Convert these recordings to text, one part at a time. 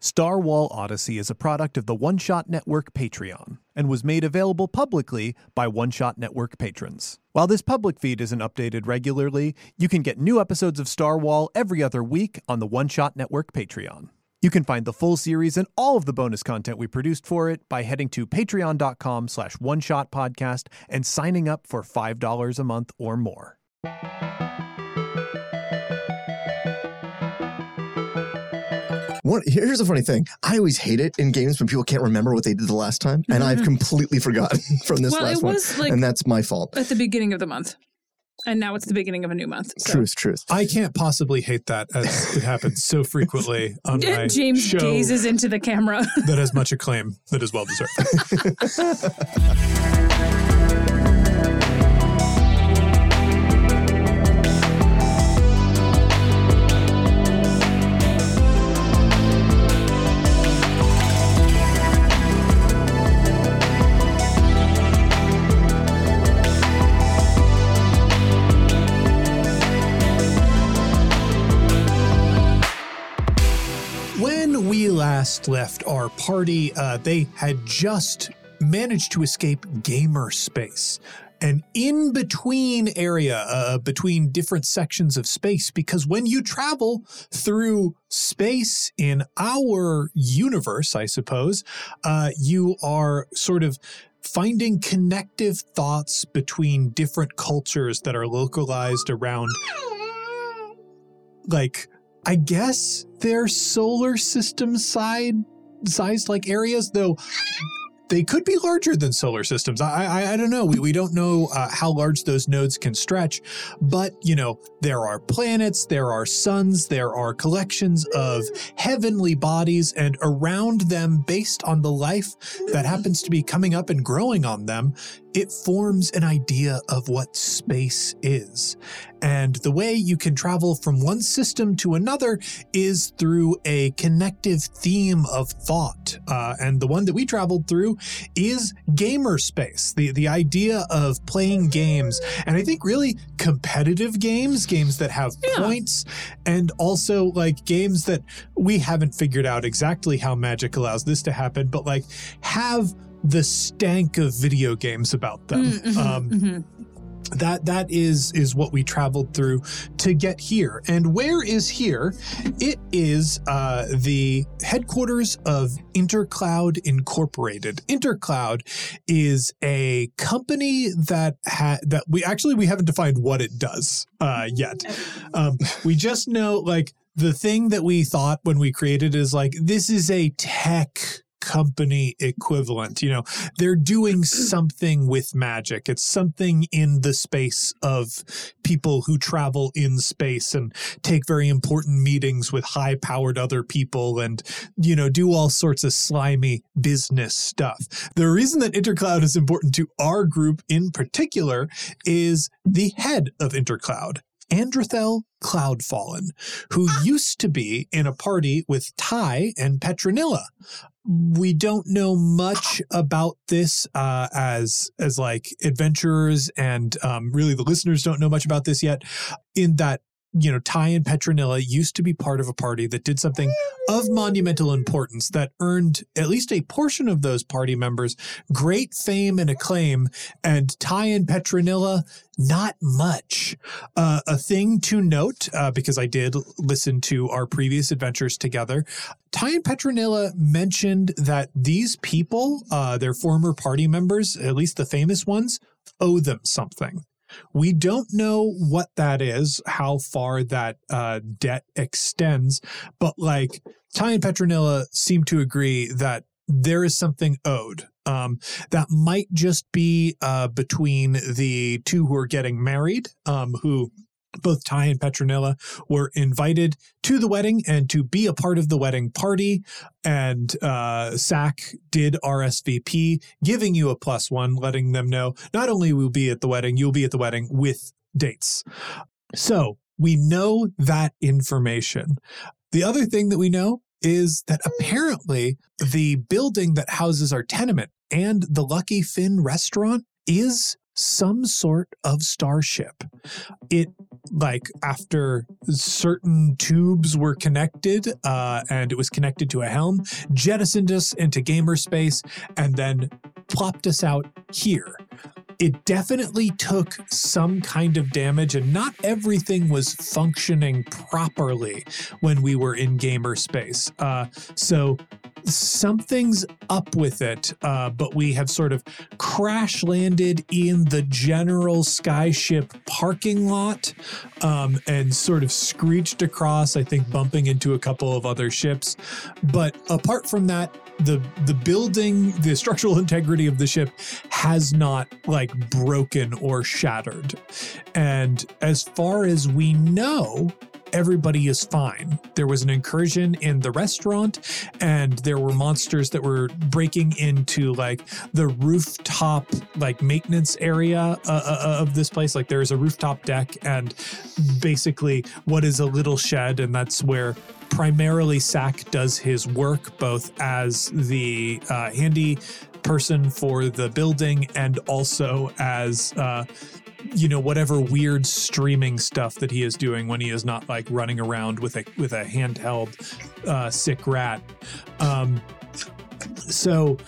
Starwhal Odyssey is a product of the One Shot Network Patreon and was made available publicly by One Shot Network patrons. While this public feed isn't updated regularly, you can get new episodes of Starwhal every other week on the One Shot Network Patreon. You can find the full series and all of the bonus content we produced for it by heading to patreon.com slash one shot podcast and signing up for $5 a month or more. One, here's a funny thing. I always hate it in games when people can't remember what they did the last time, and I've mm-hmm. completely forgotten from this Well, last it one, like- and that's my fault. at the beginning of the month. And now it's the beginning of a new month. So. Truth, truth. I can't possibly hate that as it happens so frequently on my James show gazes into the camera. that has much acclaim that is well deserved. last left our party, uh, they had just managed to escape gamer space. An in between area uh, between different sections of space, because when you travel through space in our universe, I suppose, uh, you are sort of finding connective thoughts between different cultures that are localized around like I guess they're solar system side sized like areas, though they could be larger than solar systems. I I, I don't know. We, we don't know uh, how large those nodes can stretch, but you know there are planets, there are suns, there are collections of heavenly bodies, and around them, based on the life that happens to be coming up and growing on them, it forms an idea of what space is. And the way you can travel from one system to another is through a connective theme of thought. Uh, and the one that we traveled through is gamer space, the, the idea of playing games. And I think really competitive games, games that have Yeah. points, and also like games that we haven't figured out exactly how magic allows this to happen, but like have the stank of video games about them. Mm, mhm, Um, mhm. that that is is what we traveled through to get here and where is here it is uh the headquarters of intercloud incorporated intercloud is a company that ha- that we actually we haven't defined what it does uh yet um we just know like the thing that we thought when we created is like this is a tech company equivalent. You know they're doing something with magic. It's something in the space of people who travel in space and take very important meetings with high powered other people and you know do all sorts of slimy business stuff. The reason that intercloud is important to our group in particular is the head of intercloud Andrithael Cloudfallen, who used to be in a party with Ty and Petranella. We don't know much about this uh, as as like adventurers, and um, really the listeners don't know much about this yet. In that, you know, Ty and Petranella used to be part of a party that did something of monumental importance that earned at least a portion of those party members great fame and acclaim, and Ty and Petranella not much. Uh, a thing to note, uh, because I did listen to our previous adventures together, Ty and Petranella mentioned that these people, uh, their former party members, at least the famous ones, owe them something. We don't know what that is, how far that uh, debt extends, but like Ty and Petranella seem to agree that there is something owed. Um, that might just be uh, between the two who are getting married, um, who both Ty and Petranella were invited to the wedding and to be a part of the wedding party. And uh, Saach did RSVP, giving you a plus one, letting them know not only will be at the wedding, you'll be at the wedding with dates. So we know that information. The other thing that we know is that apparently the building that houses our tenement and the Lucky Fin restaurant is some sort of starship. It like after certain tubes were connected uh, and it was connected to a helm, jettisoned us into gamer space and then plopped us out here. It definitely took some kind of damage, and not everything was functioning properly when we were in gamer space. Uh, so something's up with it, uh, but we have sort of crash landed in the general skyship parking lot um, and sort of screeched across, I think, bumping into a couple of other ships. But apart from that, the the building, the structural integrity of the ship has not like broken or shattered. And as far as we know, everybody is fine. There was an incursion in the restaurant, and there were monsters that were breaking into like the rooftop, like maintenance area uh, uh, of this place. Like there's a rooftop deck, and basically what is a little shed, and that's where primarily Saach does his work, both as the uh, handy person for the building and also as uh, you know whatever weird streaming stuff that he is doing when he is not like running around with a with a handheld uh, sick rat. Um, so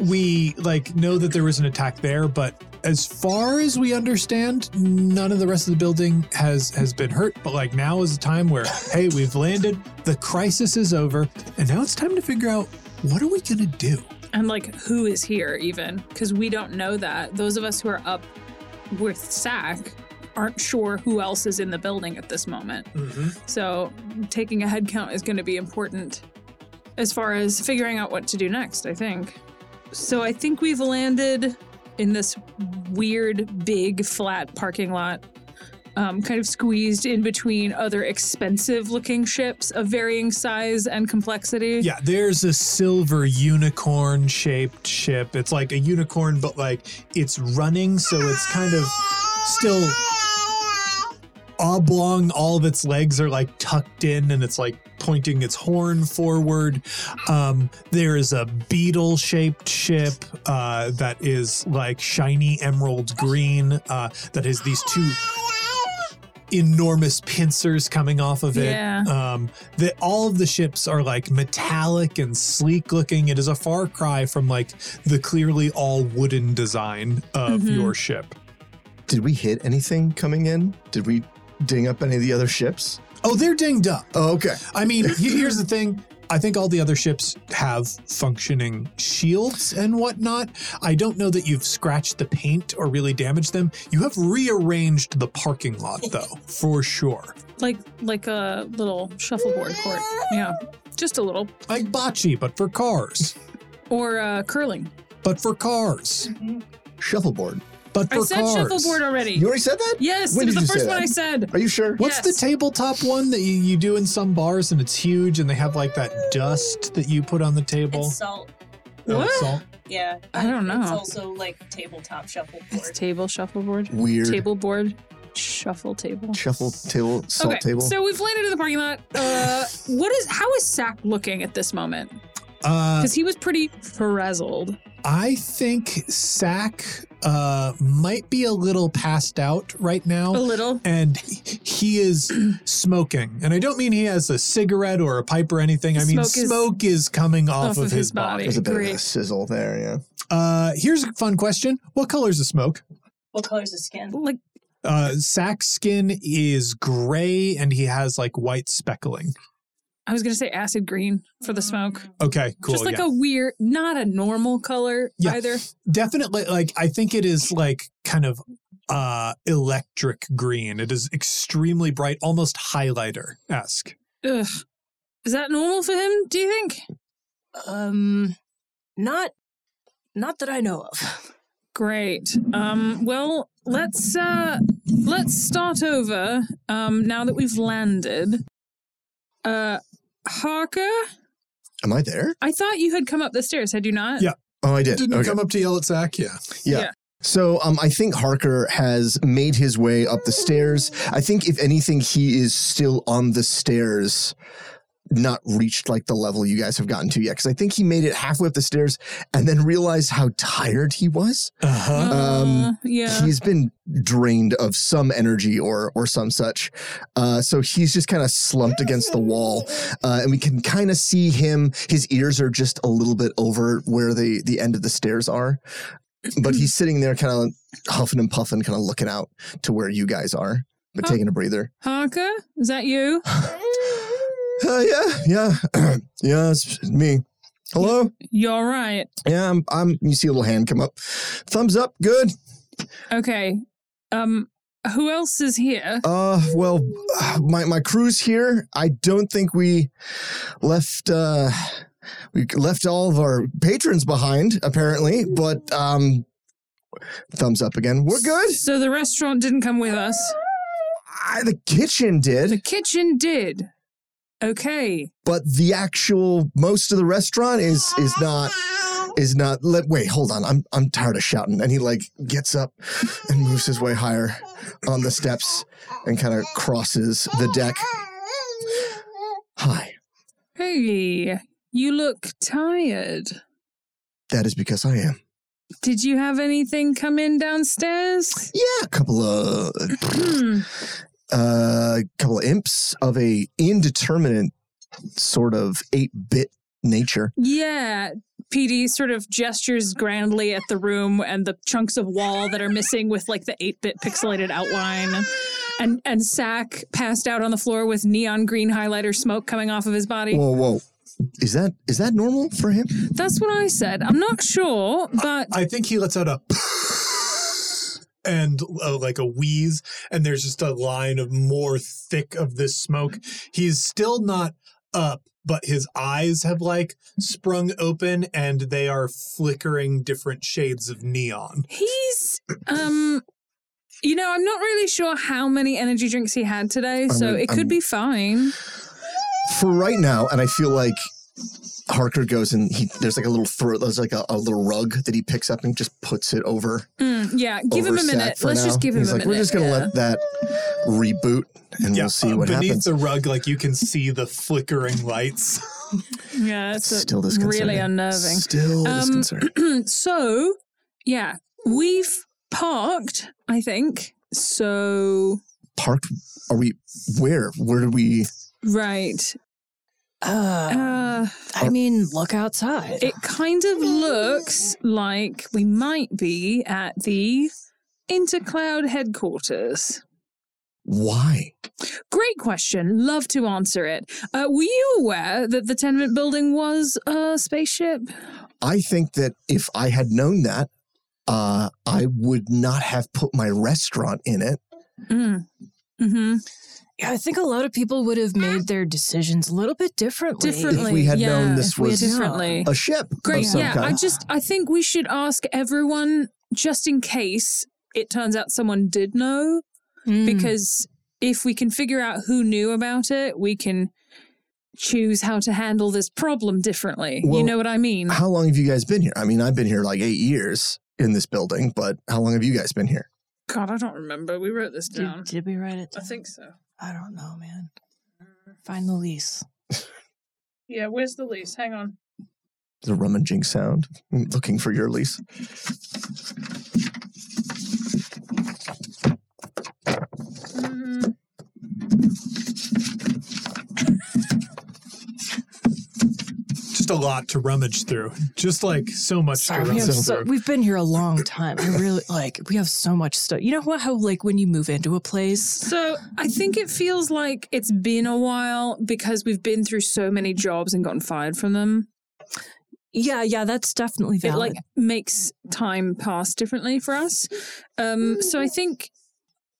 we like know that there was an attack there, but as far as we understand, none of the rest of the building has has been hurt. But like now is a time where hey, we've landed, the crisis is over, and now it's time to figure out what are we gonna do. And like, who is here even? Because we don't know that. Those of us who are up with Saach aren't sure who else is in the building at this moment. Mm-hmm. So taking a head count is going to be important as far as figuring out what to do next, I think. So I think we've landed in this weird, big, flat parking lot, um, kind of squeezed in between other expensive looking ships of varying size and complexity. Yeah, there's a silver unicorn shaped ship. It's like a unicorn, but like it's running, so it's kind of still oblong. All of its legs are like tucked in and it's like pointing its horn forward. Um, there is a beetle shaped ship uh, that is like shiny emerald green uh, that has these two enormous pincers coming off of it. Yeah. Um, that all of the ships are like metallic and sleek looking. It is a far cry from like the clearly all wooden design of Mhm. your ship. Did we hit anything coming in? Did we ding up any of the other ships? Oh, they're dinged up. Oh, okay. I mean, here's the thing. I think all the other ships have functioning shields and whatnot. I don't know that you've scratched the paint or really damaged them. You have rearranged the parking lot, though, for sure. Like like a little shuffleboard court. Yeah. Just a little. Like bocce, but for cars. Or uh, curling. But for cars. Shuffleboard. But for I said cars. shuffleboard already. You already said that? yes, When it was the first one? I said. Are you sure? What's the tabletop one that you, you do in some bars and it's huge and they have like that dust that you put on the table? It's salt. Oh, What? salt. Yeah. I don't know. It's also like tabletop shuffleboard. It's table shuffleboard. Weird. Table board. Shuffle table. Shuffle table, salt okay, table. so we've landed in the parking lot. Uh, what is how is Saach looking at this moment? Uh, Because he was pretty frazzled. I think Saach uh, might be a little passed out right now. A little. And he is smoking. And I don't mean he has a cigarette or a pipe or anything. I mean, Smoke is smoke is coming off, of, his, body. There's a bit of a sizzle there, yeah. Uh, here's a fun question What color is the smoke? What color is the skin? Like Uh, Saach's skin is gray and he has like white speckling. I was gonna say acid green for the smoke. Okay, cool. Just like yeah. a weird, not a normal color Yeah. either. definitely like I think it is like kind of uh electric green. It is extremely bright, almost highlighter esque. Ugh. Is that normal for him? Do you think? Um, not, not that I know of. Great. Um, well, let's uh let's start over. Um, now that we've landed. Uh, Harker, Am I there? I thought you had come up the stairs. Had you not? Yeah. Oh, I did. Didn't Okay. come up to yell at Saach, yeah. Yeah. Yeah. So um, I think Harker has made his way up the stairs. I think, if anything, he is still on the stairs, not reached like the level you guys have gotten to yet. Because I think he made it halfway up the stairs and then realized how tired he was. Uh-huh. Uh, Um, yeah. He's been drained of some energy or or some such. Uh, so he's just kind of slumped against the wall, uh, and we can kind of see him. His ears are just a little bit over where the the end of the stairs are, but he's sitting there, kind of huffing and puffing, kind of looking out to where you guys are, but Huh. taking a breather. Harker, is that you? Uh, yeah, yeah, yeah. It's me. Hello. You're right. Yeah, I'm. I'm. You see a little hand come up. Thumbs up. Good. Okay. Um, who else is here? Uh, well, my my crew's here. I don't think we left. Uh, we left all of our patrons behind, apparently. But um, thumbs up again. We're good. So the restaurant didn't come with us. I, the kitchen did. The kitchen did. Okay. but the actual most of the restaurant is is not is not. Let wait. Hold on. I'm I'm tired of shouting. And he like gets up and moves his way higher on the steps and kind of crosses the deck. Hi. Hey, you look tired. That is because I am. Did you have anything come in downstairs? Yeah, a couple of hmm. Uh couple of imps of a indeterminate sort of 8-bit nature. Yeah. Petey sort of gestures grandly at the room and the chunks of wall that are missing with like the 8-bit pixelated outline. And and Saach passed out on the floor with neon green highlighter smoke coming off of his body. Whoa, whoa. Is that is that normal for him? That's what I said. I'm not sure, but I think he lets out a and uh, like a wheeze, and there's just a line of more thick of this smoke. He's still not up, but his eyes have like sprung open and they are flickering different shades of neon. he's um you know, I'm not really sure how many energy drinks he had today, so I'm- it could I'm- be fine. For right now, and I feel like Harker goes and he there's like a little throw there's like a, a little rug that he picks up and just puts it over. Mm, yeah, give him a Saach minute. Let's now. just give him He's a like, minute. We're just gonna yeah. let that reboot and we'll see uh, what beneath happens. the rug, like you can see the flickering lights. Yeah, it's a- Still disconcerting. really unnerving. Still Um, disconcerting. so, yeah, we've parked, I think. So, Parked are we where? Where do we right. Uh, Uh, I mean, look outside. it kind of looks like we might be at the Intercloud headquarters. why? Great question. Love to answer it. Uh, were you aware that the tenement building was a spaceship? I think that if I had known that, uh, I would not have put my restaurant in it. Mm. Mm-hmm. Yeah, I think a lot of people would have made their decisions a little bit differently. Differently. we had yeah, known this if was- differently. A ship. Great. Of some Yeah, kind. I just I think we should ask everyone just in case it turns out someone did know Mm. because if we can figure out who knew about it, we can choose how to handle this problem differently. you know what I mean? How long have you guys been here? I mean, I've been here like eight years in this building, but how long have you guys been here? God, I don't remember. We wrote this down. did, did we write it? I think so. I don't know, man. Find the lease. Yeah, where's the lease? Hang on. The rummaging sound. Mm, looking for your lease. a lot to rummage through. Just like so much Sorry, to we have so, through. we've been here a long time. I really like. We have so much stuff. You know what? How like when you move into a place, So I think it feels like it's been a while because we've been through so many jobs and gotten fired from them. yeah, yeah, that's definitely It like makes time pass differently for us. Um, so I think,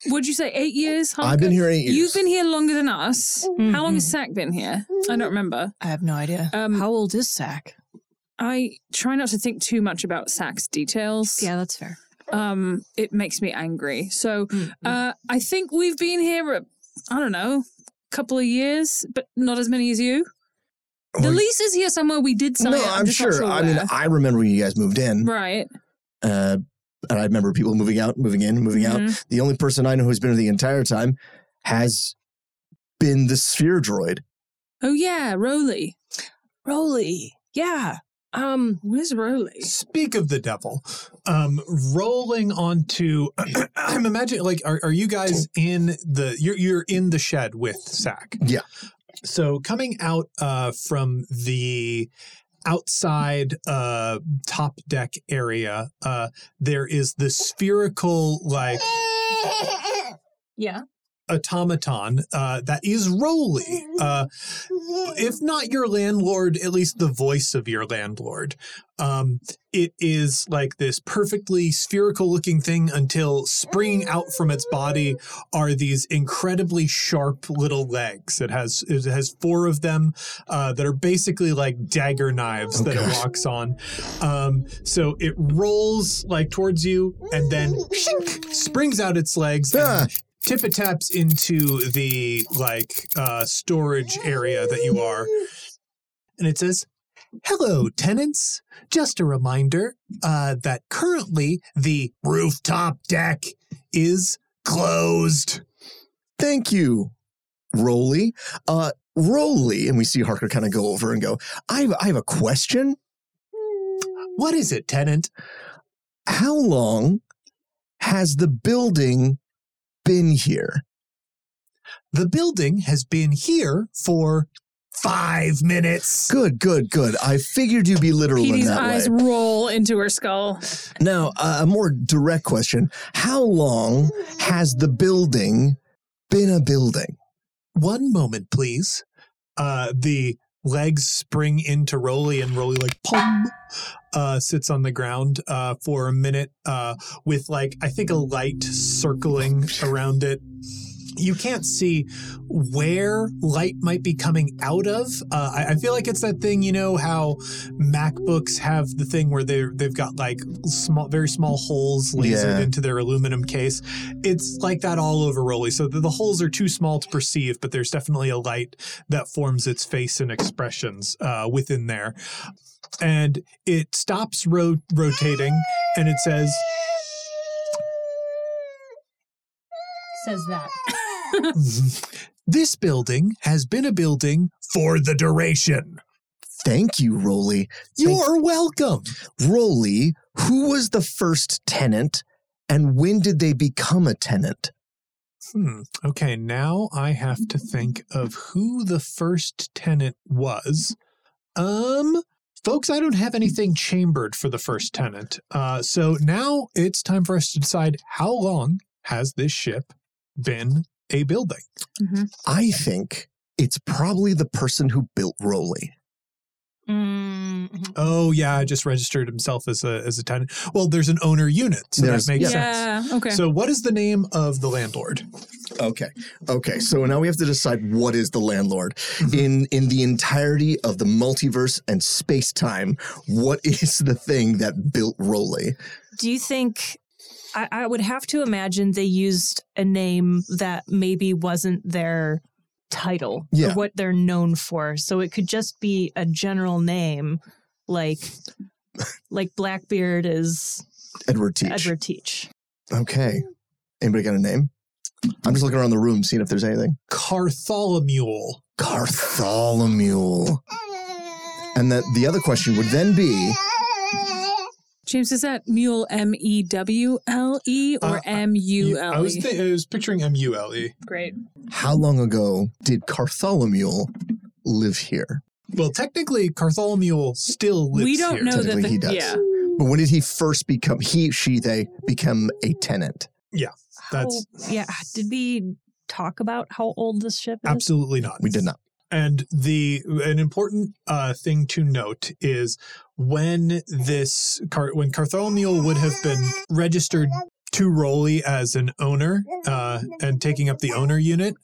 would you say eight years? I've been here eight years. You've been here longer than us. How long has. Saach been here? I don't remember. I have no idea. Um, How old is Saach? I try not to think too much about Saach's details. Yeah, that's fair. Um, it makes me angry. So Mm, mm. uh, I think we've been here, a, I don't know, a couple of years, but not as many as you. The Oh, lease is here somewhere. We did sign no, it. I'm just not sure. I mean. I remember when you guys moved in, right. uh, and I remember people moving out, moving in, moving out. Mhm. The only person I know who's been here the entire time has been the sphere droid. Oh yeah, Roly. Roly. Yeah. Um, Where's Roly? Speak of the devil. Um, rolling onto, I'm imagining like, are, are you guys in the? You're you're in the shed with Saach. Yeah. So coming out uh, from the outside uh, top deck area, uh, there is the spherical like yeah. Automaton uh, that is Roly. Uh, if not your landlord, at least the voice of your landlord. Um, it is like this perfectly spherical looking thing until springing out from its body are these incredibly sharp little legs. It has it has four of them uh, that are basically like dagger knives Oh, that gosh. it walks on. Um, so it rolls like towards you and then shink, springs out its legs Ah. and tip taps into the like uh, storage area that you are, and it says, "Hello, tenants. Just a reminder uh, that currently the rooftop deck is closed." Thank you, Roly. Uh, Roly, and we see Harker kind of go over and go. I have, I have a question. What is it, tenant? How long has the building been here? The building has been here for five minutes. Good, good, good. I figured you'd be literal in that eyes way. roll into her skull. Now, uh, a more direct question: How long has the building been a building? One moment, please. Uh, the legs spring into Roly, and Roly like pum, uh, sits on the ground uh, for a minute uh, with like I think a light circling around it. You can't see where light might be coming out of. Uh, I, I feel like it's that thing, you know, how MacBooks have the thing where they they've got like small, very small holes lasered Yeah. into their aluminum case. It's like that all over Roly. So the, the holes are too small to perceive, but there's definitely a light that forms its face and expressions uh, within there. And it stops ro- rotating and it says, Says that. This building has been a building for the duration. Thank you, Roly. You're welcome. Roly, who was the first tenant, and when did they become a tenant? Hmm. Okay, now I have to think of who the first tenant was. Um, folks, I don't have anything chambered for the first tenant. Uh, so now it's time for us to decide how long has this ship been a building? I think it's probably the person who built Roly. Mm, Oh yeah, I just registered himself as a as a tenant. Well, there's an owner unit, so There's- that makes yeah. sense. Okay. So, what is the name of the landlord? Okay. Okay. So now we have to decide what is the landlord Mhm. in in the entirety of the multiverse and space time. What is the thing that built Roly? do you think I, I would have to imagine they used a name that maybe wasn't their title Yeah. or what they're known for. So it could just be a general name like like Blackbeard is Edward Teach. Edward Teach. Okay. Anybody got a name? I'm just looking around the room, seeing if there's anything. Cartholomew. Cartholomew. And that the other question would then be James, is that mule M E W L E or Uh, M U I L was E? th- I was picturing M U L E. Great. how long ago did Cartholomew live here? Well, technically, Cartholomew still lives we don't here. know that Technically, the he does. yeah. But when did he first become he, she, they become a tenant? Yeah, that's- How- yeah. Did we talk about how old this ship is? Absolutely not. We did not. And the an important uh, thing to note is when this Car- when Cartholomew would have been registered to Roly as an owner uh, and taking up the owner unit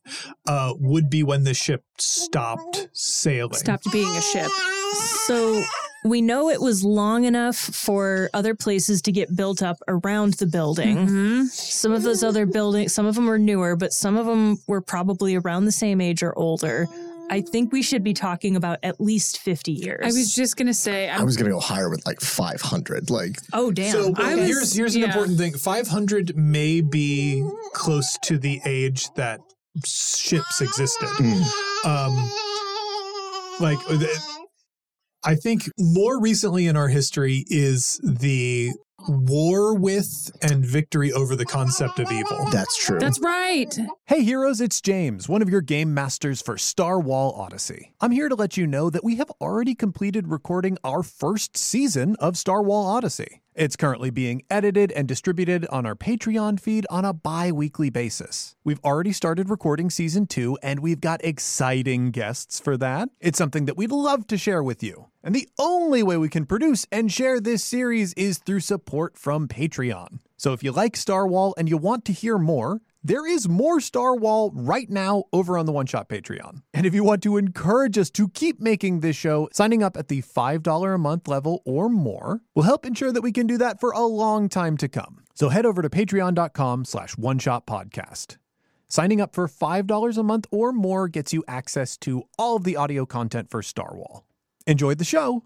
uh, would be when the ship stopped sailing. Stopped being a ship. So we know it was long enough for other places to get built up around the building. Mhm. Some of those other buildings, some of them were newer, but some of them were probably around the same age or older. I think we should be talking about at least 50 years. I was just gonna say. I I'm, was gonna go higher with like 500. Like oh, damn. So I well, was- here's here's an important thing. 500 may be close to the age that ships existed. mm, Um, like I think more recently in our history is the war with and victory over the concept of evil. That's true. That's right. Hey heroes, it's James, one of your game masters for Starwhal Odyssey. I'm here to let you know that we have already completed recording our first season of Starwhal Odyssey. It's currently being edited and distributed on our Patreon feed on a bi weekly basis. We've already started recording season two, and we've got exciting guests for that. It's something that we'd love to share with you. And the only way we can produce and share this series is through support from Patreon. So if you like Starwhal and you want to hear more, there is more Starwhal right now over on the One Shot Patreon. And if you want to encourage us to keep making this show, signing up at the $5 a month level or more will help ensure that we can do that for a long time to come. So head over to patreon.com slash one shot podcast. Signing up for $5 a month or more gets you access to all of the audio content for Star Wall. Enjoy the show.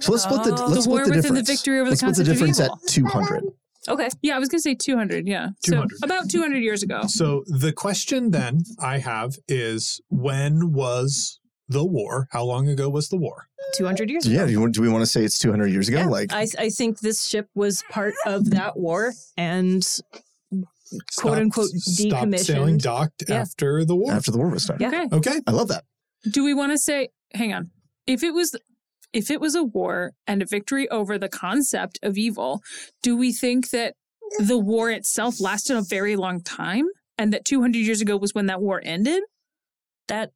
so let's split the Oh. let's The split the within the difference. victory over the let's split the concept difference at 200. Okay. Yeah, I was gonna say 200. Yeah, so 200. about 200 years ago. So the question then I have is when was the war? How long ago was the war? 200 years Yeah, ago. do, you, do we want to say it's 200 years ago? Yeah, like I, I think this ship was part of that war and quote unquote stopped sailing decommissioned. docked Yeah. after the war. after the war was done. Yeah. Okay. Okay. I love that. Do we want to say, hang on, if it was if it was a war and a victory over the concept of evil, do we think that the war itself lasted a very long time and that 200 years ago was when that war ended? That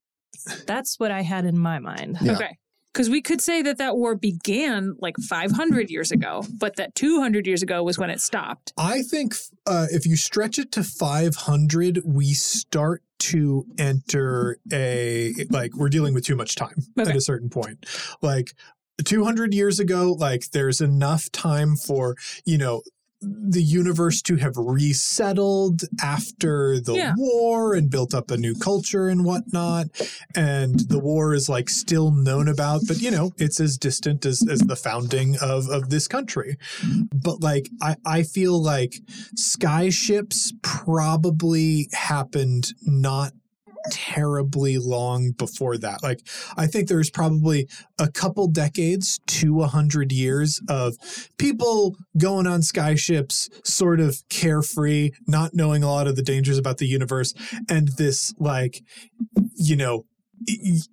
that's what I had in my mind. Yeah. Okay. Because we could say that that war began like 500 years ago, but that 200 years ago was when it stopped. I think uh, if you stretch it to 500, we start to enter a like we're dealing with too much time Okay. at a certain point. Like 200 years ago, like there's enough time for you know the universe to have resettled after the Yeah. war and built up a new culture and whatnot. And the war is like still known about, but you know, it's as distant as, as the founding of, of this country. But like, I, I feel like sky ships probably happened not terribly long before that. Like, I think there's probably a couple decades to a hundred years of people going on sky ships, sort of carefree, not knowing a lot of the dangers about the universe, and this like, you know,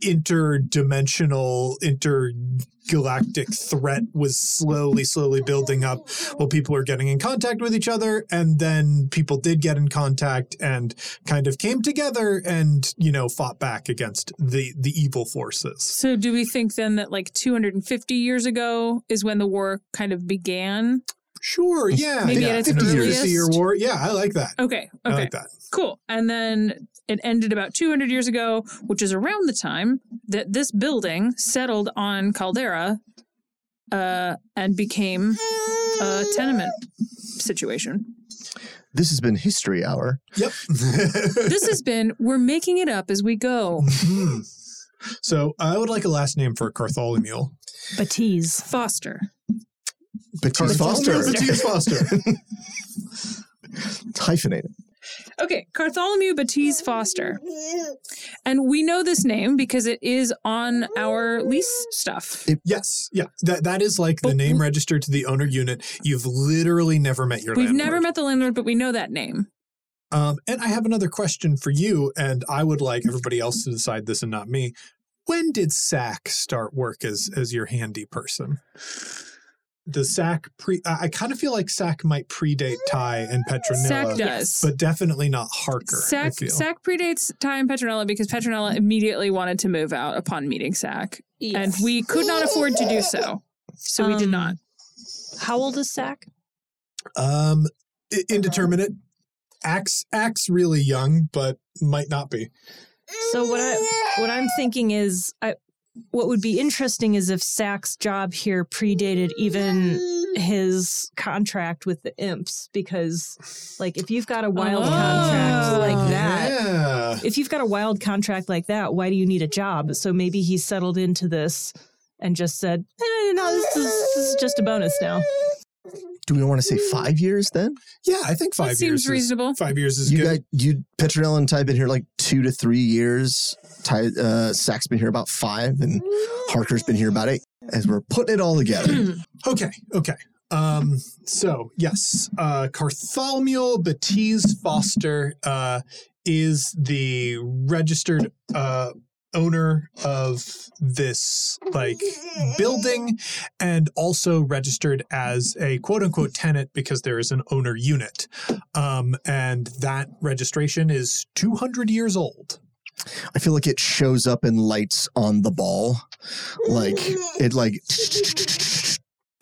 interdimensional, intergalactic threat was slowly, slowly building up while people were getting in contact with each other. And then people did get in contact and kind of came together and, you know, fought back against the, the evil forces. So, do we think then that like 250 years ago is when the war kind of began? Sure, yeah. Maybe yeah. at its 50 earliest. 50 year war. Yeah, I like that. Okay. I Okay. like that. Cool. And then it ended about 200 years ago, which is around the time that this building settled on Caldera uh, and became a tenement situation. This has been History Hour. Yep. This has been, we're making it up as we go. So I would like a last name for Cartholomew. Batiz. Foster. Baptiste Foster. Baptiste Foster. It's hyphenated. Okay, Bartholomew Baptiste Foster. And we know this name because it is on our lease stuff. yes. Yeah. That that is like the name registered to the owner unit. You've literally never met your We've landlord. never met the landlord, but we know that name. Um, and I have another question for you, and I would like everybody else to decide this and not me. When did Saach start work as as your handy person? Does Saach pre? I, I kind of feel like Saach might predate Ty and Petranella. Saach does. but definitely not Harker. Saach. Saach predates Ty and Petranella because Petranella immediately wanted to move out upon meeting Saach. And we could not afford to do so. So we did Um, not. How old is Saach? Um, indeterminate. Axe, axe, really young, but might not be. So what I what I'm thinking is I what would be interesting is if Saach's job here predated even his contract with the imps because like if you've got a wild Oh. contract like that Yeah. if you've got a wild contract like that why do you need a job so maybe he settled into this and just said eh, no this is, this is just a bonus now Do we want to say five years then? Yeah, I think five That years seems is- reasonable. five years is you good. guys, you Petranella type in here like two to three years. Ty, uh, Saach's been here about five, and Harker's been here about eight. As we're putting it all together, Okay, okay. Um, so yes, uh, Cartholomew Baptiste Foster uh, is the registered uh, owner of this like building, and also registered as a quote unquote tenant because there is an owner unit, um, and that registration is two hundred years old. I feel like it shows up in lights on the ball, like it like.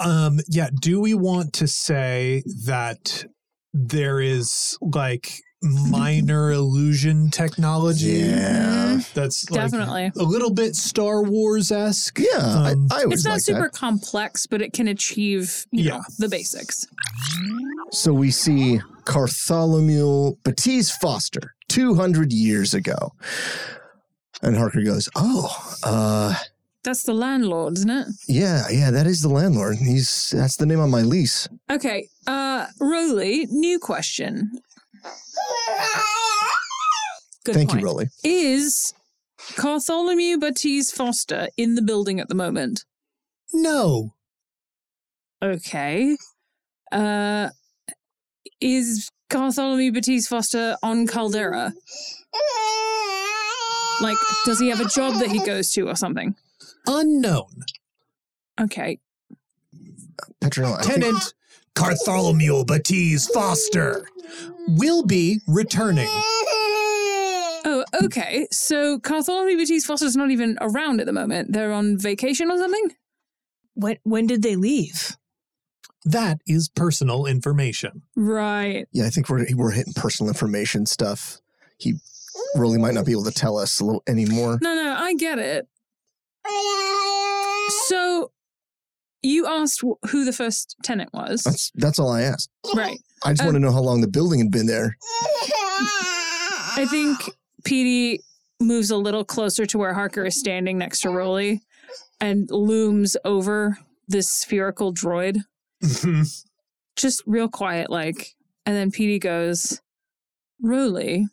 Um, yeah. Do we want to say that there is like minor illusion technology? Yeah, That's like Definitely. a little bit Star Wars esque. yeah. Um, I, I always It's not like super that. complex, but it can achieve you Yeah. know, the basics. So we see Cartholomew Baptiste Foster, two hundred years ago, and Harker goes, "Oh, uh, That's the landlord, isn't it? yeah, yeah, that is the landlord. He's that's the name on my lease." Okay. Uh Roly, new question. Good Thank point. you, Rolly. Is Bartholomew Baptiste Foster in the building at the moment? No. Okay. Uh is Bartholomew Baptiste Foster on Caldera? Like, does he have a job that he goes to or something? Unknown. Okay. Petranella, I Tenant Cartholomew Baptiste Foster will be returning. Oh, okay. So Bartholomew Baptiste Foster's not even around at the moment. They're on vacation or something? When when did they leave? That is personal information. Right. Yeah, I think we're we're hitting personal information stuff. He really might not be able to tell us a little anymore. No, no, I get it. So you asked who the first tenant was. That's that's all I asked. Right. I just Um, want to know how long the building had been there. I think Petey moves a little closer to where Harker is standing next to Rolly and looms over this spherical droid. Just real quiet, like. And then Petey goes, Rolly,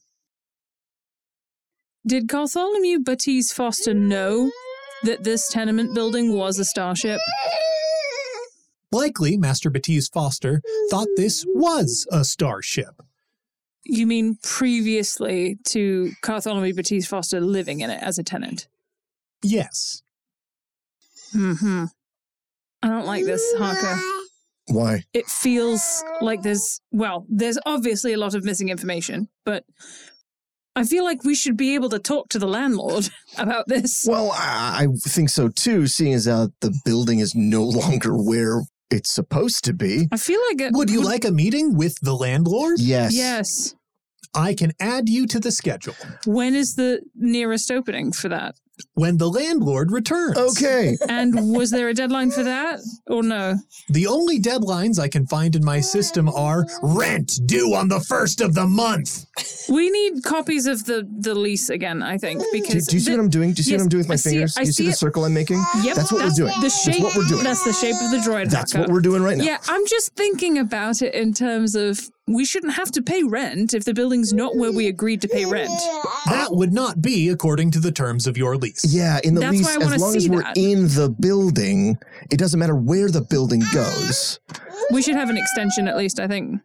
did Bartholomew Baptiste Foster know that this tenement building was a starship? Likely, Master Baptiste Foster thought this was a starship. You mean previously to Bartholomew Baptiste Foster living in it as a tenant? Yes. Hmm. I don't like this, Harker. Why? It feels like there's well, there's obviously a lot of missing information, but I feel like we should be able to talk to the landlord about this. Well, I, I think so too. Seeing as how the building is no longer where it's supposed to be. I feel like it Would you like a meeting with the landlord? Yes. Yes. I can add you to the schedule When is the nearest opening for that? when the landlord returns. Okay. And was there a deadline for that or no? The only deadlines I can find in my system are rent due on the first of the month. We need copies of the the lease again, I think, Do, because do you see the- what I'm doing? Do you see Yes, what I'm doing with my I see it. fingers? I Do you see see the it. circle I'm making? Yep, That's what we're doing. The shape, That's what we're doing. That's the shape of the droid. That's Harker. what we're doing right now. Yeah, I'm just thinking about it in terms of we shouldn't have to pay rent if the building's not where we agreed to pay rent. That would not be according to the terms of your lease. Yeah, in the That's lease, why I wanna as long as we're that. in the building, it doesn't matter where the building goes. We should have an extension at least, I think.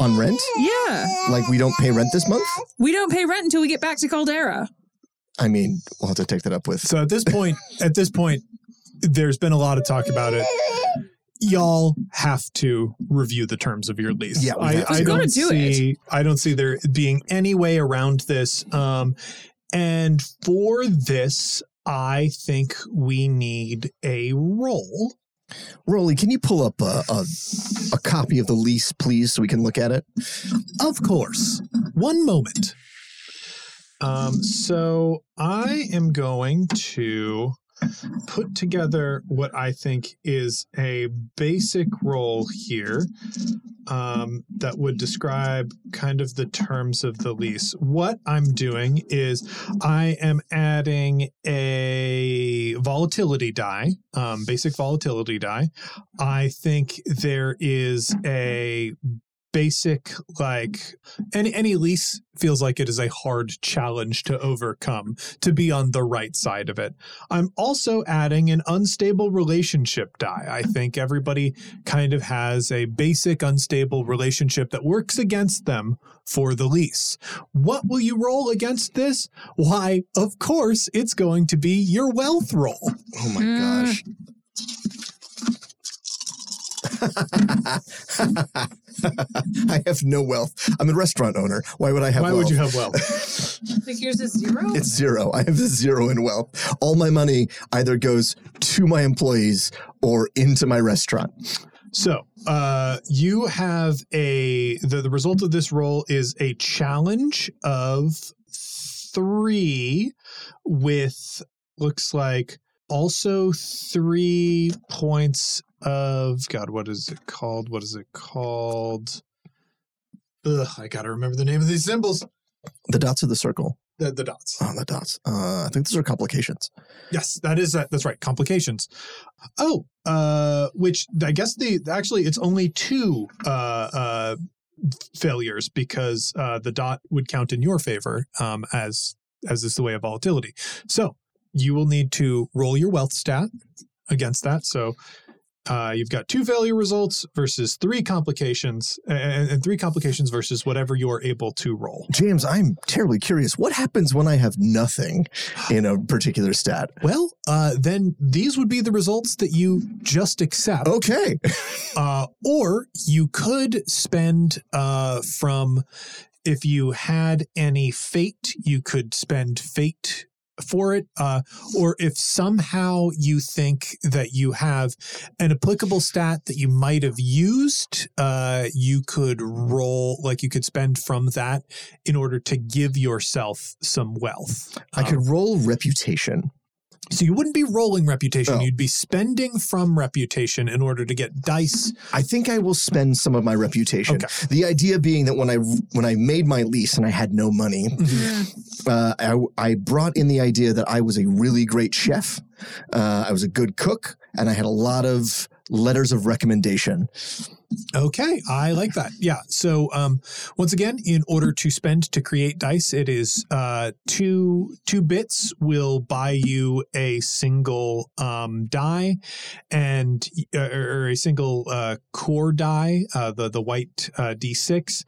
On rent? Yeah. Like we don't pay rent this month? We don't pay rent until we get back to Caldera. I mean, we'll have to take that up with. So at this point, at this point, there's been a lot of talk about it. Y'all have to review the terms of your lease. Yeah, I. I don't do see. I don't see there being any way around this. Um, and for this, I think we need a roll. Rolly, can you pull up a, a, a copy of the lease, please, so we can look at it? Of course. One moment. Um, so I am going to put together what I think is a basic roll here. um, that would describe kind of the terms of the lease. What I'm doing is I am adding a volatility die, um, basic volatility die. I think there is a basic like any any lease feels like it is a hard challenge to overcome to be on the right side of it. I'm also adding an unstable relationship die. I think everybody kind of has a basic unstable relationship that works against them for the lease. What will you roll against this? Why, of course, it's going to be your wealth roll. Oh my Mm. gosh. I have no wealth. I'm a restaurant owner. Why would I have Why wealth? would you have wealth? I think yours is zero. It's zero. I have zero in wealth. All my money either goes to my employees or into my restaurant. So, uh, you have a the, the result of this roll is a challenge of three with looks like also three points of God. What is it called? What is it called? Ugh, I gotta remember the name of these symbols. The dots of the circle. The, the dots. Oh, the dots. Uh, I think those are complications. Yes, that is that. That's right. Complications. Oh, uh, which I guess the actually it's only two uh, uh, failures because uh, the dot would count in your favor um, as as is the way of volatility. So you will need to roll your wealth stat against that. So. Uh, you've got two failure results versus three complications, and, and three complications versus whatever you're able to roll. James, I'm terribly curious. What happens when I have nothing in a particular stat? Well, uh, then these would be the results that you just accept. Okay. Uh, or you could spend uh, from if you had any fate, you could spend fate for it. Uh, or if somehow you think that you have an applicable stat that you might have used, uh, you could roll, like you could spend from that in order to give yourself some wealth. I Um, could roll reputation. So you wouldn't be rolling reputation. Oh. You'd be spending from reputation in order to get dice. I think I will spend some of my reputation. Okay. The idea being that when I when I made my lease and I had no money, uh, I, I brought in the idea that I was a really great chef. Uh, I was a good cook, and I had a lot of letters of recommendation. Okay, I like that. Yeah. So um, once again, in order to spend to create dice, it is uh, two two bits will buy you a single um, die, and uh, or a single uh, core die, uh, the the white uh, d6,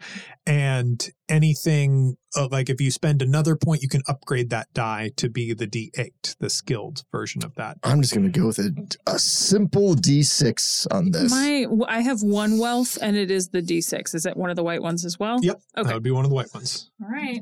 and anything uh, like if you spend another point, you can upgrade that die to be the d8, the skilled version of that. I'm just going to go with a, a simple D6 on this. My, I have one wealth, and it is the D6. Is it one of the white ones as well? Yep, Okay. that would be one of the white ones. All right.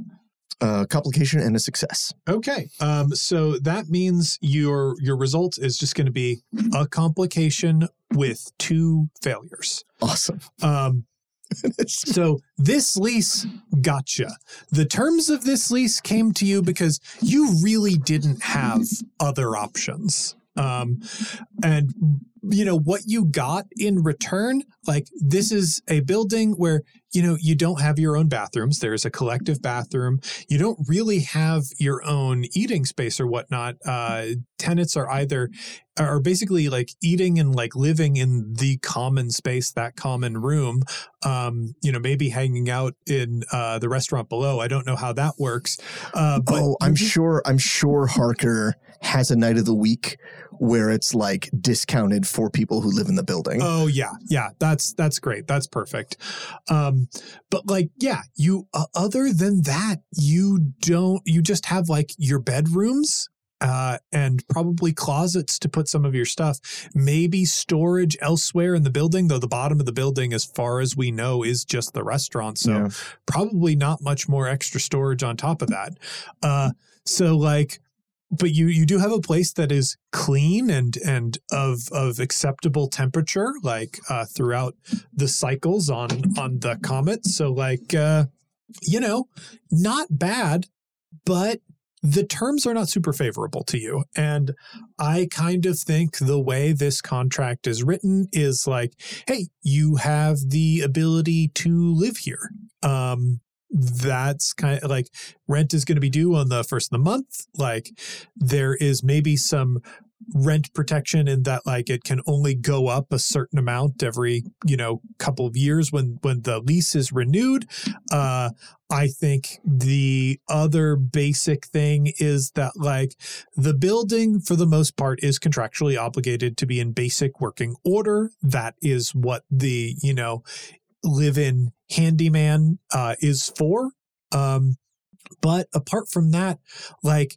uh, complication and a success. Okay. Um, so that means your your result is just going to be a complication with two failures. Awesome. Um, so this lease gotcha. The terms of this lease came to you because you really didn't have other options. Um, and you know what you got in return like this is a building where you know you don't have your own bathrooms. There's a collective bathroom. You don't really have your own eating space or whatnot. Uh tenants are either are basically like eating and like living in the common space that common room um you know maybe hanging out in uh the restaurant below. I don't know how that works. Uh but oh, I'm sure. I'm sure Harker has a night of the week where it's like discounted for people who live in the building. Oh yeah, yeah. That's that's great. That's perfect. Um, but like, yeah, you. Uh, other than that, you don't. You just have like your bedrooms. Uh, and probably closets to put some of your stuff. Maybe storage elsewhere in the building, though the bottom of the building, as far as we know, is just the restaurant. So Yeah. probably not much more extra storage on top of that. Uh, so like, but you you do have a place that is clean and and of of acceptable temperature, like uh, throughout the cycles on on the comet. So like, uh, you know, not bad, but the terms are not super favorable to you. And I kind of think the way this contract is written is like, hey, you have the ability to live here. Um, that's kind of like rent is going to be due on the first of the month. Like there is maybe some rent protection in that like it can only go up a certain amount every you know couple of years when when the lease is renewed uh i think the other basic thing is that like the building for the most part is contractually obligated to be in basic working order that is what the you know live in handyman uh is for um but apart from that like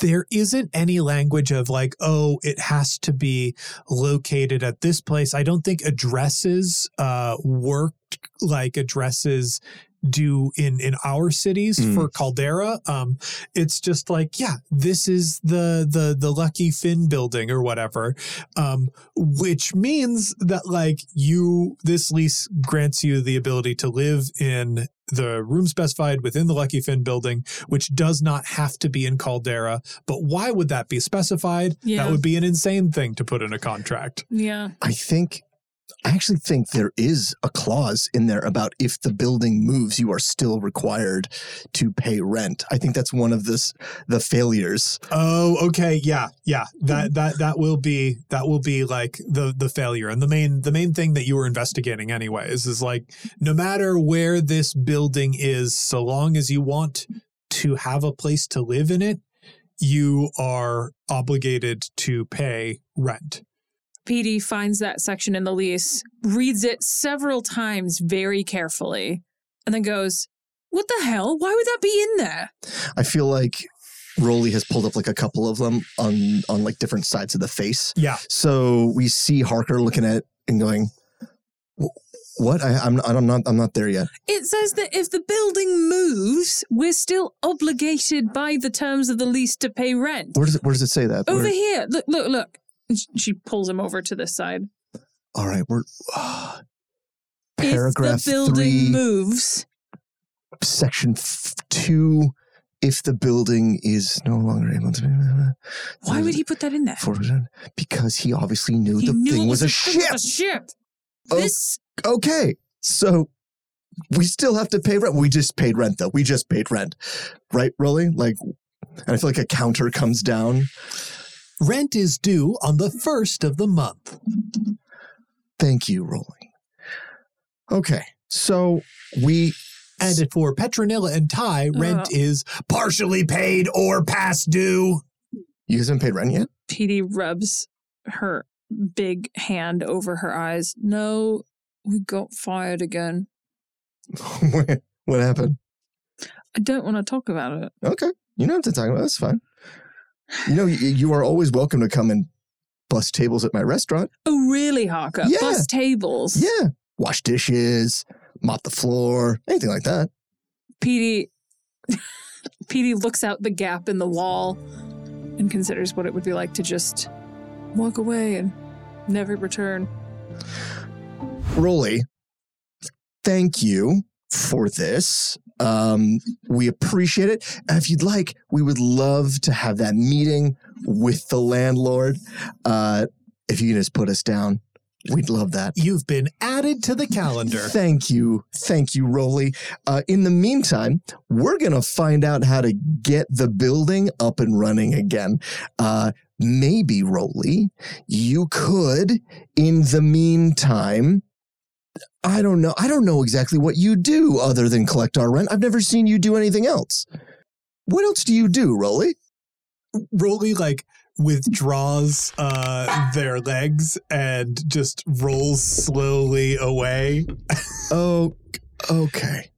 there isn't any language of like, oh, it has to be located at this place. I don't think addresses uh, work like addresses do in in our cities Mm. for Caldera. Um, it's just like, yeah, this is the the the Lucky Fin building or whatever, um, which means that like you this lease grants you the ability to live in the room specified within the Lucky Fin building, which does not have to be in Caldera. But why would that be specified? Yeah. That would be an insane thing to put in a contract. Yeah. I think, I actually think there is a clause in there about if the building moves, you are still required to pay rent. I think that's one of this the failures. Oh, okay, yeah, yeah. That mm-hmm. that that will be that will be like the the failure. And the main the main thing that you were investigating anyways is like no matter where this building is, so long as you want to have a place to live in it, you are obligated to pay rent. Petey finds that section in the lease, reads it several times very carefully, and then goes, What the hell? Why would that be in there? I feel like Rolly has pulled up like a couple of them on on like different sides of the face. Yeah. So we see Harker looking at it and going, "What? I, I'm I'm not I'm not there yet." It says that if the building moves, we're still obligated by the terms of the lease to pay rent. Where does it Where does it say that? Over Where- here. Look, look, look. She pulls him over to this side. All right, we're paragraph if the building three, moves, section f- two. If the building is no longer able to, why would he put that in there? For, because he obviously knew He the knew thing it was a ship. was a ship. Oh. This Okay, so we still have to pay rent. We just paid rent though. We just paid rent, right, Rolly? Like, and I feel like a counter comes down. Rent is due on the first of the month. Thank you, Rolly. Okay, so we And for Petranella and Ty, uh. rent is partially paid or past due. you guys haven't paid rent yet. Petey rubs her big hand over her eyes. No, we got fired again. what happened? I don't want to talk about it. Okay, you don't have to talk about. it. That's fine. You know, you, you are always welcome to come and bust tables at my restaurant. Oh, really, Harker? Yeah. Bus tables. Yeah, wash dishes, mop the floor, anything like that. Petey Petey looks out the gap in the wall and considers what it would be like to just walk away and never return. Rolly, thank you for this. Um, we appreciate it. And if you'd like, we would love to have that meeting with the landlord. Uh, if you can just put us down, we'd love that. You've been added to the calendar. Thank you. Thank you, Rolly. Uh, in the meantime, we're going to find out how to get the building up and running again. Uh, maybe, Rolly, you could, in the meantime, I don't know. I don't know exactly what you do other than collect our rent. I've never seen you do anything else. What else do you do, Rolly? Rolly like withdraws uh their legs and just rolls slowly away. Oh, okay.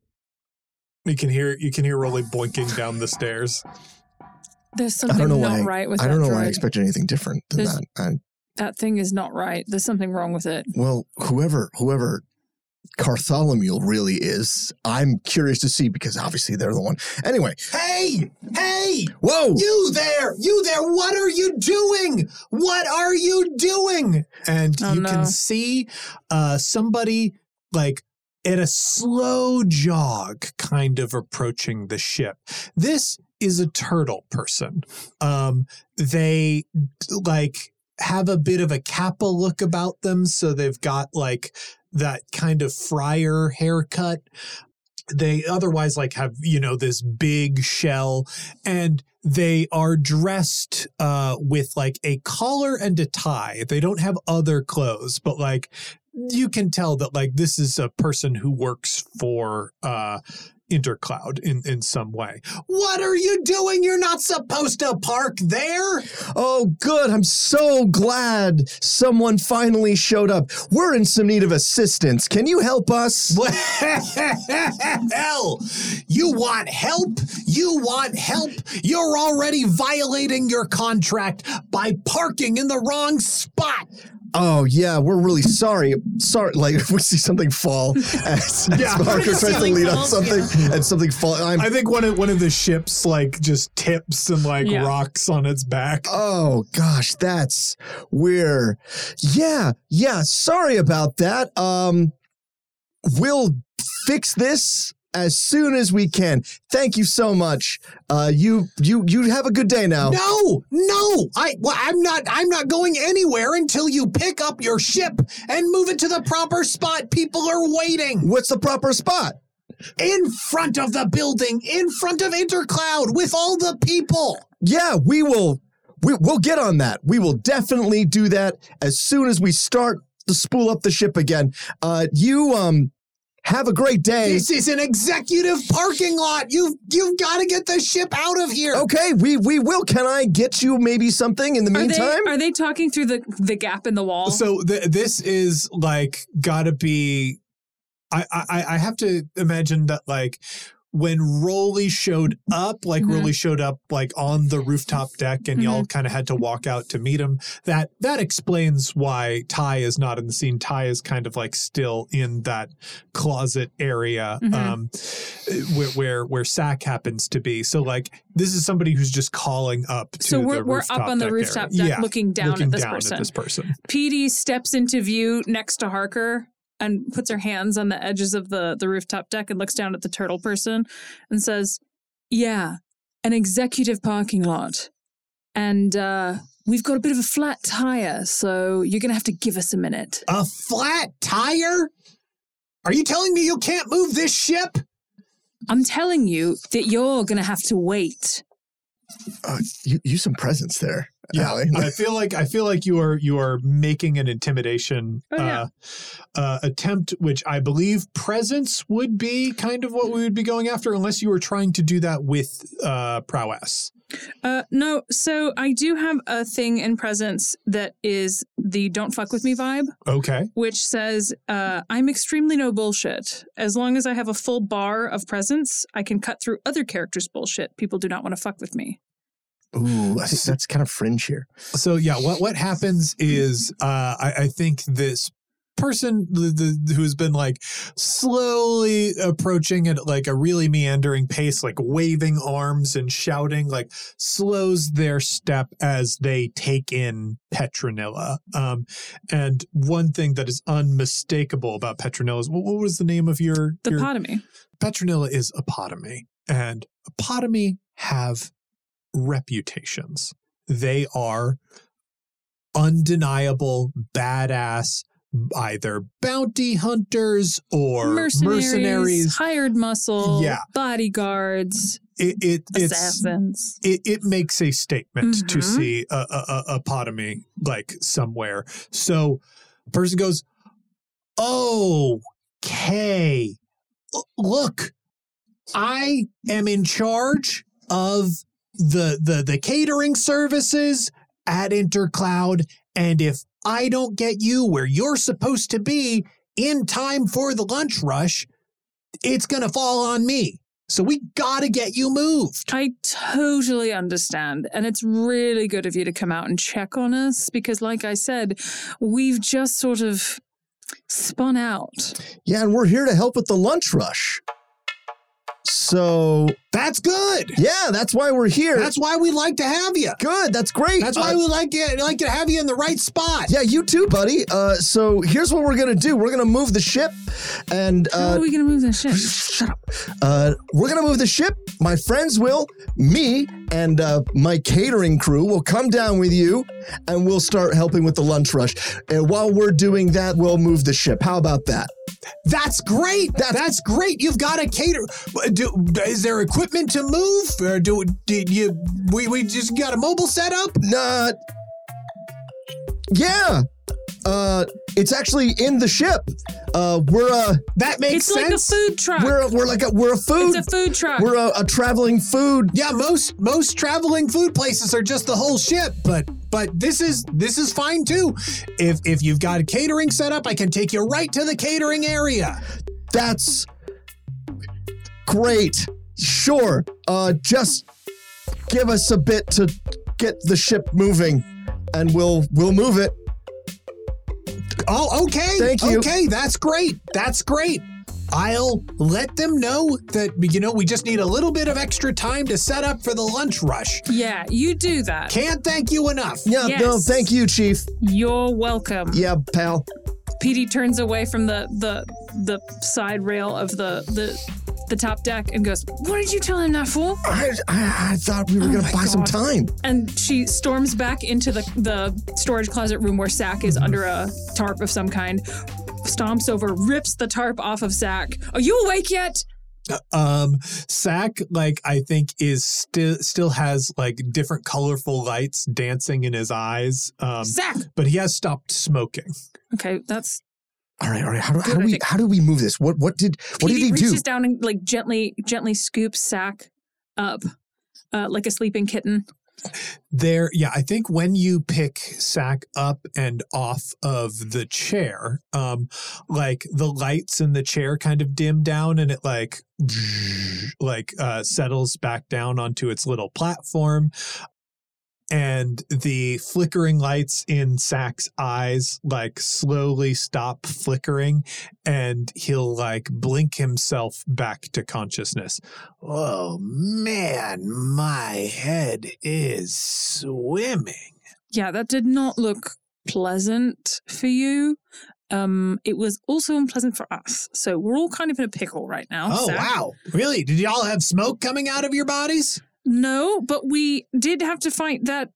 You can hear you can hear Rolly boinking down the stairs. There's I something don't know not why. right with I that don't know why I droid. expected anything different than There's- that. I, that thing is not right. There's something wrong with it. Well, whoever whoever Cartholomew really is, I'm curious to see because obviously they're the one. Anyway, Hey! Hey! whoa! You there! You there! What are you doing? What are you doing? And Oh, you no. can see uh somebody like at a slow jog kind of approaching the ship. This is a turtle person. Um, they like have a bit of a kappa look about them, so they've got like that kind of friar haircut. They otherwise like have you know this big shell, and they are dressed uh, with like a collar and a tie. They don't have other clothes, but like you can tell that like this is a person who works for uh intercloud in in some way What are you doing? You're not supposed to park there. Oh, good. I'm so glad someone finally showed up. We're in some need of assistance. Can you help us? Hell, you want help? You want help? You're already violating your contract by parking in the wrong spot. Oh, yeah, we're really sorry. Sorry, like if we see something fall as, Yeah. as Parker tries to Ceiling lead on falls, something and something fall. I'm i think one of one of the ships like just tips and like Yeah. rocks on its back Oh gosh, that's we're yeah, yeah, sorry about that. Um we'll fix this as soon as we can. Thank you so much. Uh you you you have a good day now. No, no, I, well, I'm not. I'm not going anywhere until you pick up your ship and move it to the proper spot. People are waiting What's the proper spot? in front of the building, in front of Intercloud, with all the people. Yeah, we will we, we'll get on that. We will definitely do that as soon as we start to spool up the ship again. Uh you um have a great day. This is an executive parking lot. You've you've got to get the ship out of here. Okay, we we will. Can I get you maybe something in the Are they, meantime? are they talking through the the gap in the wall? So th- this is like gotta be. I, I I have to imagine that like when Rolly showed up, like Mhm. Rolly showed up like on the rooftop deck, and y'all kind of had to walk out to meet him. That that explains why Ty is not in the scene. Ty is kind of like still in that closet area Mhm. um, where where where Saach happens to be. So like this is somebody who's just calling up. To So we're- the we're up on the rooftop area. deck Yeah, looking down looking at this down. At this person. Petey steps into view next to Harker and puts her hands on the edges of the, the rooftop deck and looks down at the turtle person and says, Yeah, an executive parking lot. And uh, we've got a bit of a flat tire, so you're going to have to give us a minute. A flat tire? Are you telling me you can't move this ship? I'm telling you that you're going to have to wait. Uh, you, use some presence there, Yeah, I feel like I feel like you are you are making an intimidation Oh, yeah. uh, uh, attempt, which I believe presence would be kind of what we would be going after, unless you were trying to do that with uh, prowess. Uh, no, so I do have a thing in presence that is the don't fuck with me vibe. Okay, which says, uh, I'm extremely no bullshit. As long as I have a full bar of presence, I can cut through other characters' bullshit. People do not want to fuck with me. Ooh, I think that's kind of fringe here. so yeah, what what happens is uh, I, I think this person the, the, who's been like slowly approaching at like a really meandering pace like waving arms and shouting like slows their step as they take in Petranella um and one thing that is unmistakable about Petranella is what, what was the name of your, The your potomy. Petranella is apotomy and apotomy have reputations they are undeniable badass either bounty hunters or mercenaries, mercenaries. hired muscle, Yeah. bodyguards, It, it assassins. it, it makes a statement to Mhm. see a, a, a apotomy like somewhere. So person goes, "Oh, okay, look, I am in charge of the the the catering services at Intercloud, and if I don't get you where you're supposed to be in time for the lunch rush, it's gonna fall on me. So we gotta get you moved. I totally understand. And it's really good of you to come out and check on us because, like I said, we've just sort of spun out. Yeah, and we're here to help with the lunch rush. So That's good. yeah, that's why we're here. That's why we like to have you. good. That's great. That's why Uh, we like to, like to have you in the right spot. yeah, you too, buddy. Uh, so here's what we're gonna do. We're gonna move the ship, and How uh, are we gonna move this ship? shut up. Uh, we're gonna move the ship. My friends will, me, and uh, my catering crew will come down with you, and we'll start helping with the lunch rush. And while we're doing that, we'll move the ship. How about that? That's great. That's, great. You've got to cater. Do, is there equipment to move, or do did you? We we just got a mobile setup. Nah. Yeah. Uh, it's actually in the ship. Uh, we're a That makes It's like a food truck. we're we're like a we're a food. it's a food truck. We're a, a traveling food. yeah, most most traveling food places are just the whole ship, but but this is this is fine too. If if you've got a catering set up, I can take you right to the catering area. That's great. Sure. Uh, just give us a bit to get the ship moving, and we'll we'll move it. Oh, okay. Thank you. Okay, that's great. That's great. I'll let them know that you know we just need a little bit of extra time to set up for the lunch rush. yeah, you do that. Can't thank you enough. Yeah. No. Thank you, Chief. You're welcome. Yeah, pal. Petey turns away from the the the side rail of the the the top deck and goes, "What did you tell him that for?" I I, I thought we were gonna my buy some time. And she storms back into the the storage closet room where Saach is under a tarp of some kind. Stomps over, rips the tarp off of Saach. Are you awake yet? Um, Saach, like I think, is still still has like different colorful lights dancing in his eyes. Um, Saach. but he has stopped smoking. Okay, that's All right, all right. How do, how do we how do we move this? What what did what did Petey he do? reaches down and like gently gently scoops Saach up, uh, like a sleeping kitten. There, yeah, I think when you pick Saach up and off of the chair, um, like the lights in the chair kind of dim down and it like like uh settles back down onto its little platform. And the flickering lights in Saach's eyes like slowly stop flickering and he'll like blink himself back to consciousness. Oh man, my head is swimming. Yeah, that did not look pleasant for you. Um, it was also unpleasant for us. So we're all kind of in a pickle right now. Oh Saach. wow. Really? Did y'all have smoke coming out of your bodies? No, but we did have to fight that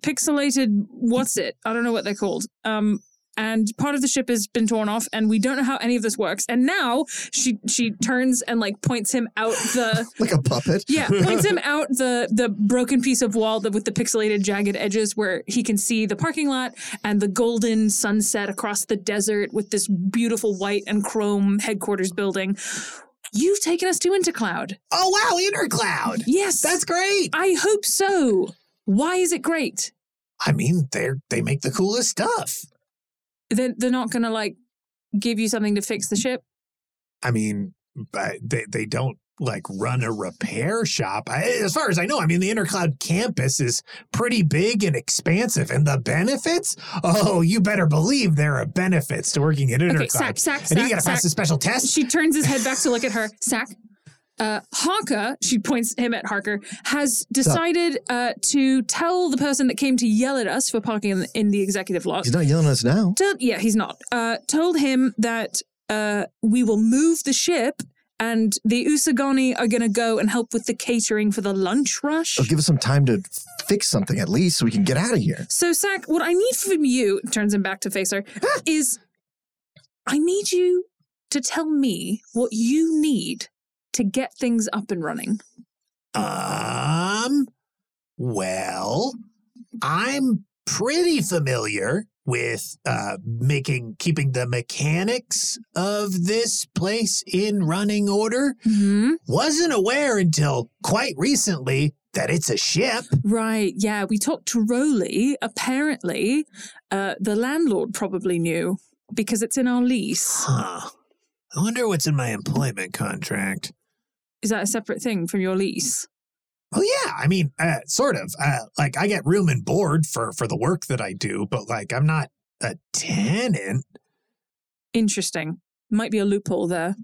pixelated what's it? I don't know what they're called. Um and part of the ship has been torn off and we don't know how any of this works. And now she she turns and like points him out the like a puppet. yeah, points him out the the broken piece of wall that with the pixelated jagged edges where he can see the parking lot and the golden sunset across the desert with this beautiful white and chrome headquarters building. You've taken us to Intercloud. Oh wow, Intercloud. Yes. That's great. I hope so. Why is it great? I mean, they're they make the coolest stuff. They're, they're not going to like give you something to fix the ship. I mean, but they they don't like run a repair shop. I, as far as I know, I mean the Intercloud campus is pretty big and expansive, and the benefits. Oh, you better believe there are benefits to working at Intercloud. Okay, Saach, Saach, and you got to pass Saach. a special test. She turns his head back to look at her. Saach. Uh, Harker, she points him at Harker, has decided uh, to tell the person that came to yell at us for parking in, in the executive lot. He's not yelling at us now. Told, yeah, he's not. Uh, told him that uh, we will move the ship and the Usagani are going to go and help with the catering for the lunch rush. Or give us some time to fix something at least so we can get out of here. So, Saach, what I need from you, turns him back to Facer, is I need you to tell me what you need to get things up and running. Um, well, I'm pretty familiar with uh making keeping the mechanics of this place in running order. Mm-hmm. Wasn't aware until quite recently that it's a ship. Right. Yeah. We talked to Rolly. Apparently, uh, the landlord probably knew because it's in our lease. Huh. I wonder what's in my employment contract. Is that a separate thing from your lease? Oh yeah, I mean, uh, sort of. Uh, like I get room and board for for the work that I do, but like I'm not a tenant. Interesting. Might be a loophole there.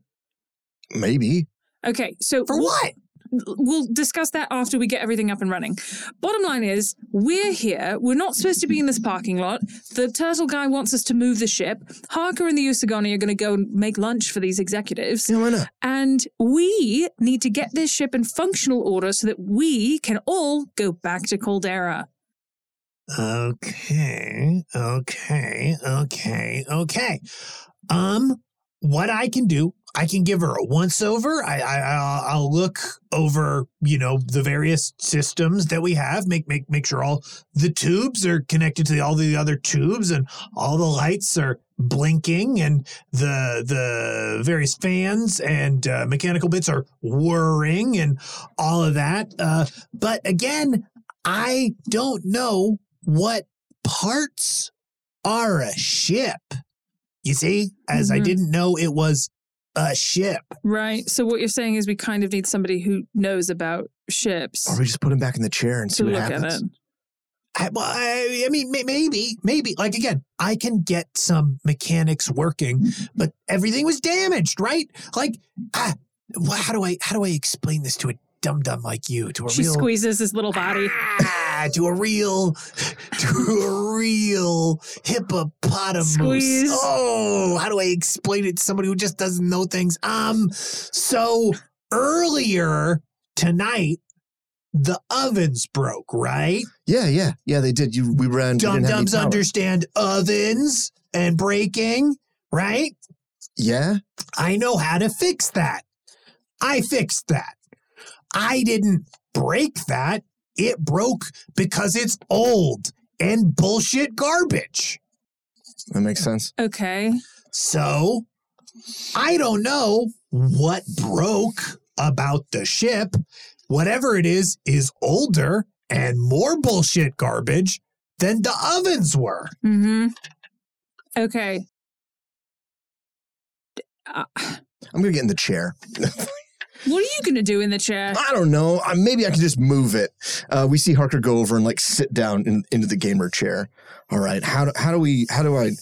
Maybe. Okay, so For what? We'll discuss that after we get everything up and running. Bottom line is, we're here. We're not supposed to be in this parking lot. The turtle guy wants us to move the ship. Harker and the Usagani are going to go and make lunch for these executives. Yeah, why not? And we need to get this ship in functional order so that we can all go back to Caldera. Okay, okay, okay, okay. Um, what I can do, I can give her a once over. I, I I'll, look over, you know, the various systems that we have. Make make make sure all the tubes are connected to all the other tubes, and all the lights are blinking, and the the various fans and uh, mechanical bits are whirring, and all of that. Uh, but again, I don't know what parts are a ship. You see, as I Mhm. didn't know it was a ship. Right. So what you're saying is we kind of need somebody who knows about ships Or we just put him back in the chair and see what happens. I, well, I, I mean, may- maybe, maybe. Like again, I can get some mechanics working, but everything was damaged, right? Like, ah, how do I how do I explain this to a dum dum like you? To a She real squeezes his little body. Ah, to a real, to a real hippopotamus. Squeeze. Oh, how do I explain it to somebody who just doesn't know things? Um, so earlier tonight, the ovens broke, right? Yeah, yeah, yeah. They did. You, we ran. Dum didn't have any dums understand ovens and breaking, right? Yeah. I know how to fix that. I fixed that. I didn't break that. It broke because it's old and bullshit garbage. That makes sense. Okay. So I don't know what broke about the ship. Whatever it is, is older and more bullshit garbage than the ovens were. Mm-hmm. Okay. Uh, I'm gonna get in the chair. what are you going to do in the chair? I don't know. Uh, maybe I can just move it. Uh, we see Harker go over and like sit down in, into the gamer chair. All right. How do, how do we? How do I?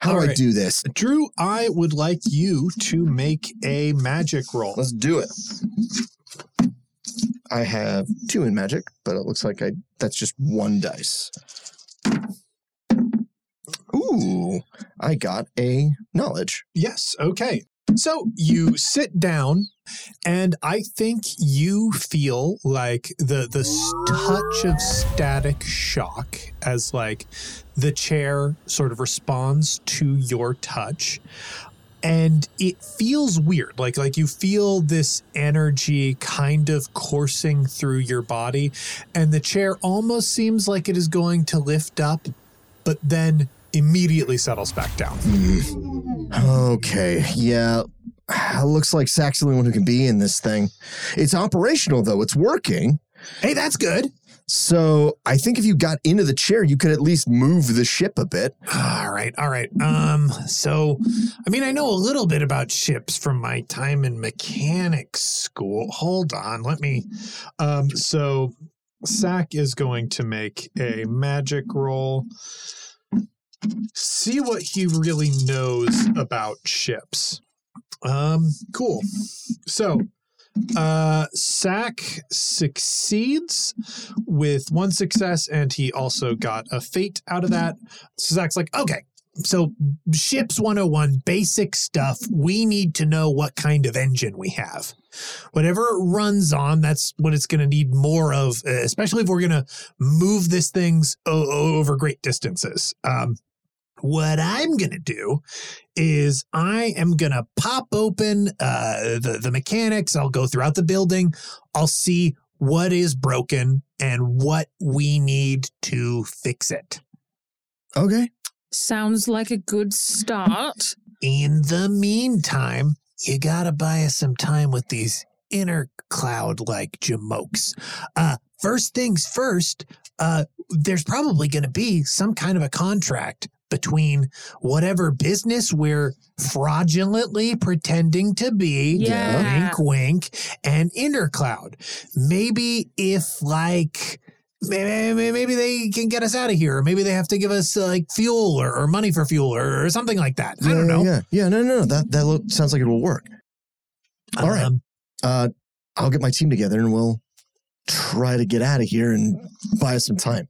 How do All I do this? Drew, I would like you to make a magic roll. Let's do it. I have two in magic, but it looks like I that's just one dice. Ooh, I got a knowledge. Yes. Okay. So you sit down, and I think you feel like the the touch of static shock as like the chair sort of responds to your touch. And it feels weird. Like like you feel this energy kind of coursing through your body, and the chair almost seems like it is going to lift up, but then immediately settles back down. Okay, yeah. Looks like Saach's the only one who can be in this thing. It's operational though, it's working. Hey, that's good. So I think if you got into the chair, you could at least move the ship a bit. All right, all right. Um, so I mean, I know a little bit about ships from my time in mechanics school. Hold on, let me. Um, so Saach is going to make a magic roll. See what he really knows about ships. Um, cool. So uh Saach succeeds with one success, and he also got a fate out of that. So Saach's like, okay. So ships 101, basic stuff. We need to know what kind of engine we have. Whatever it runs on, that's what it's going to need more of, especially if we're going to move this things over great distances. Um, what I'm going to do is I am going to pop open uh, the, the mechanics. I'll go throughout the building. I'll see what is broken and what we need to fix it. Okay. Sounds like a good start. In the meantime, you gotta buy us some time with these inner cloud like jamokes. Uh, first things first, uh, there's probably gonna be some kind of a contract between whatever business we're fraudulently pretending to be, Yeah. wink wink, and intercloud. Maybe if like maybe, maybe they can get us out of here, or maybe they have to give us uh, like fuel or, or money for fuel or, or something like that. I don't know. Yeah, yeah, no, no, no. That that lo- sounds like it will work. All right. Um, Uh, I'll get my team together and we'll try to get out of here and buy us some time.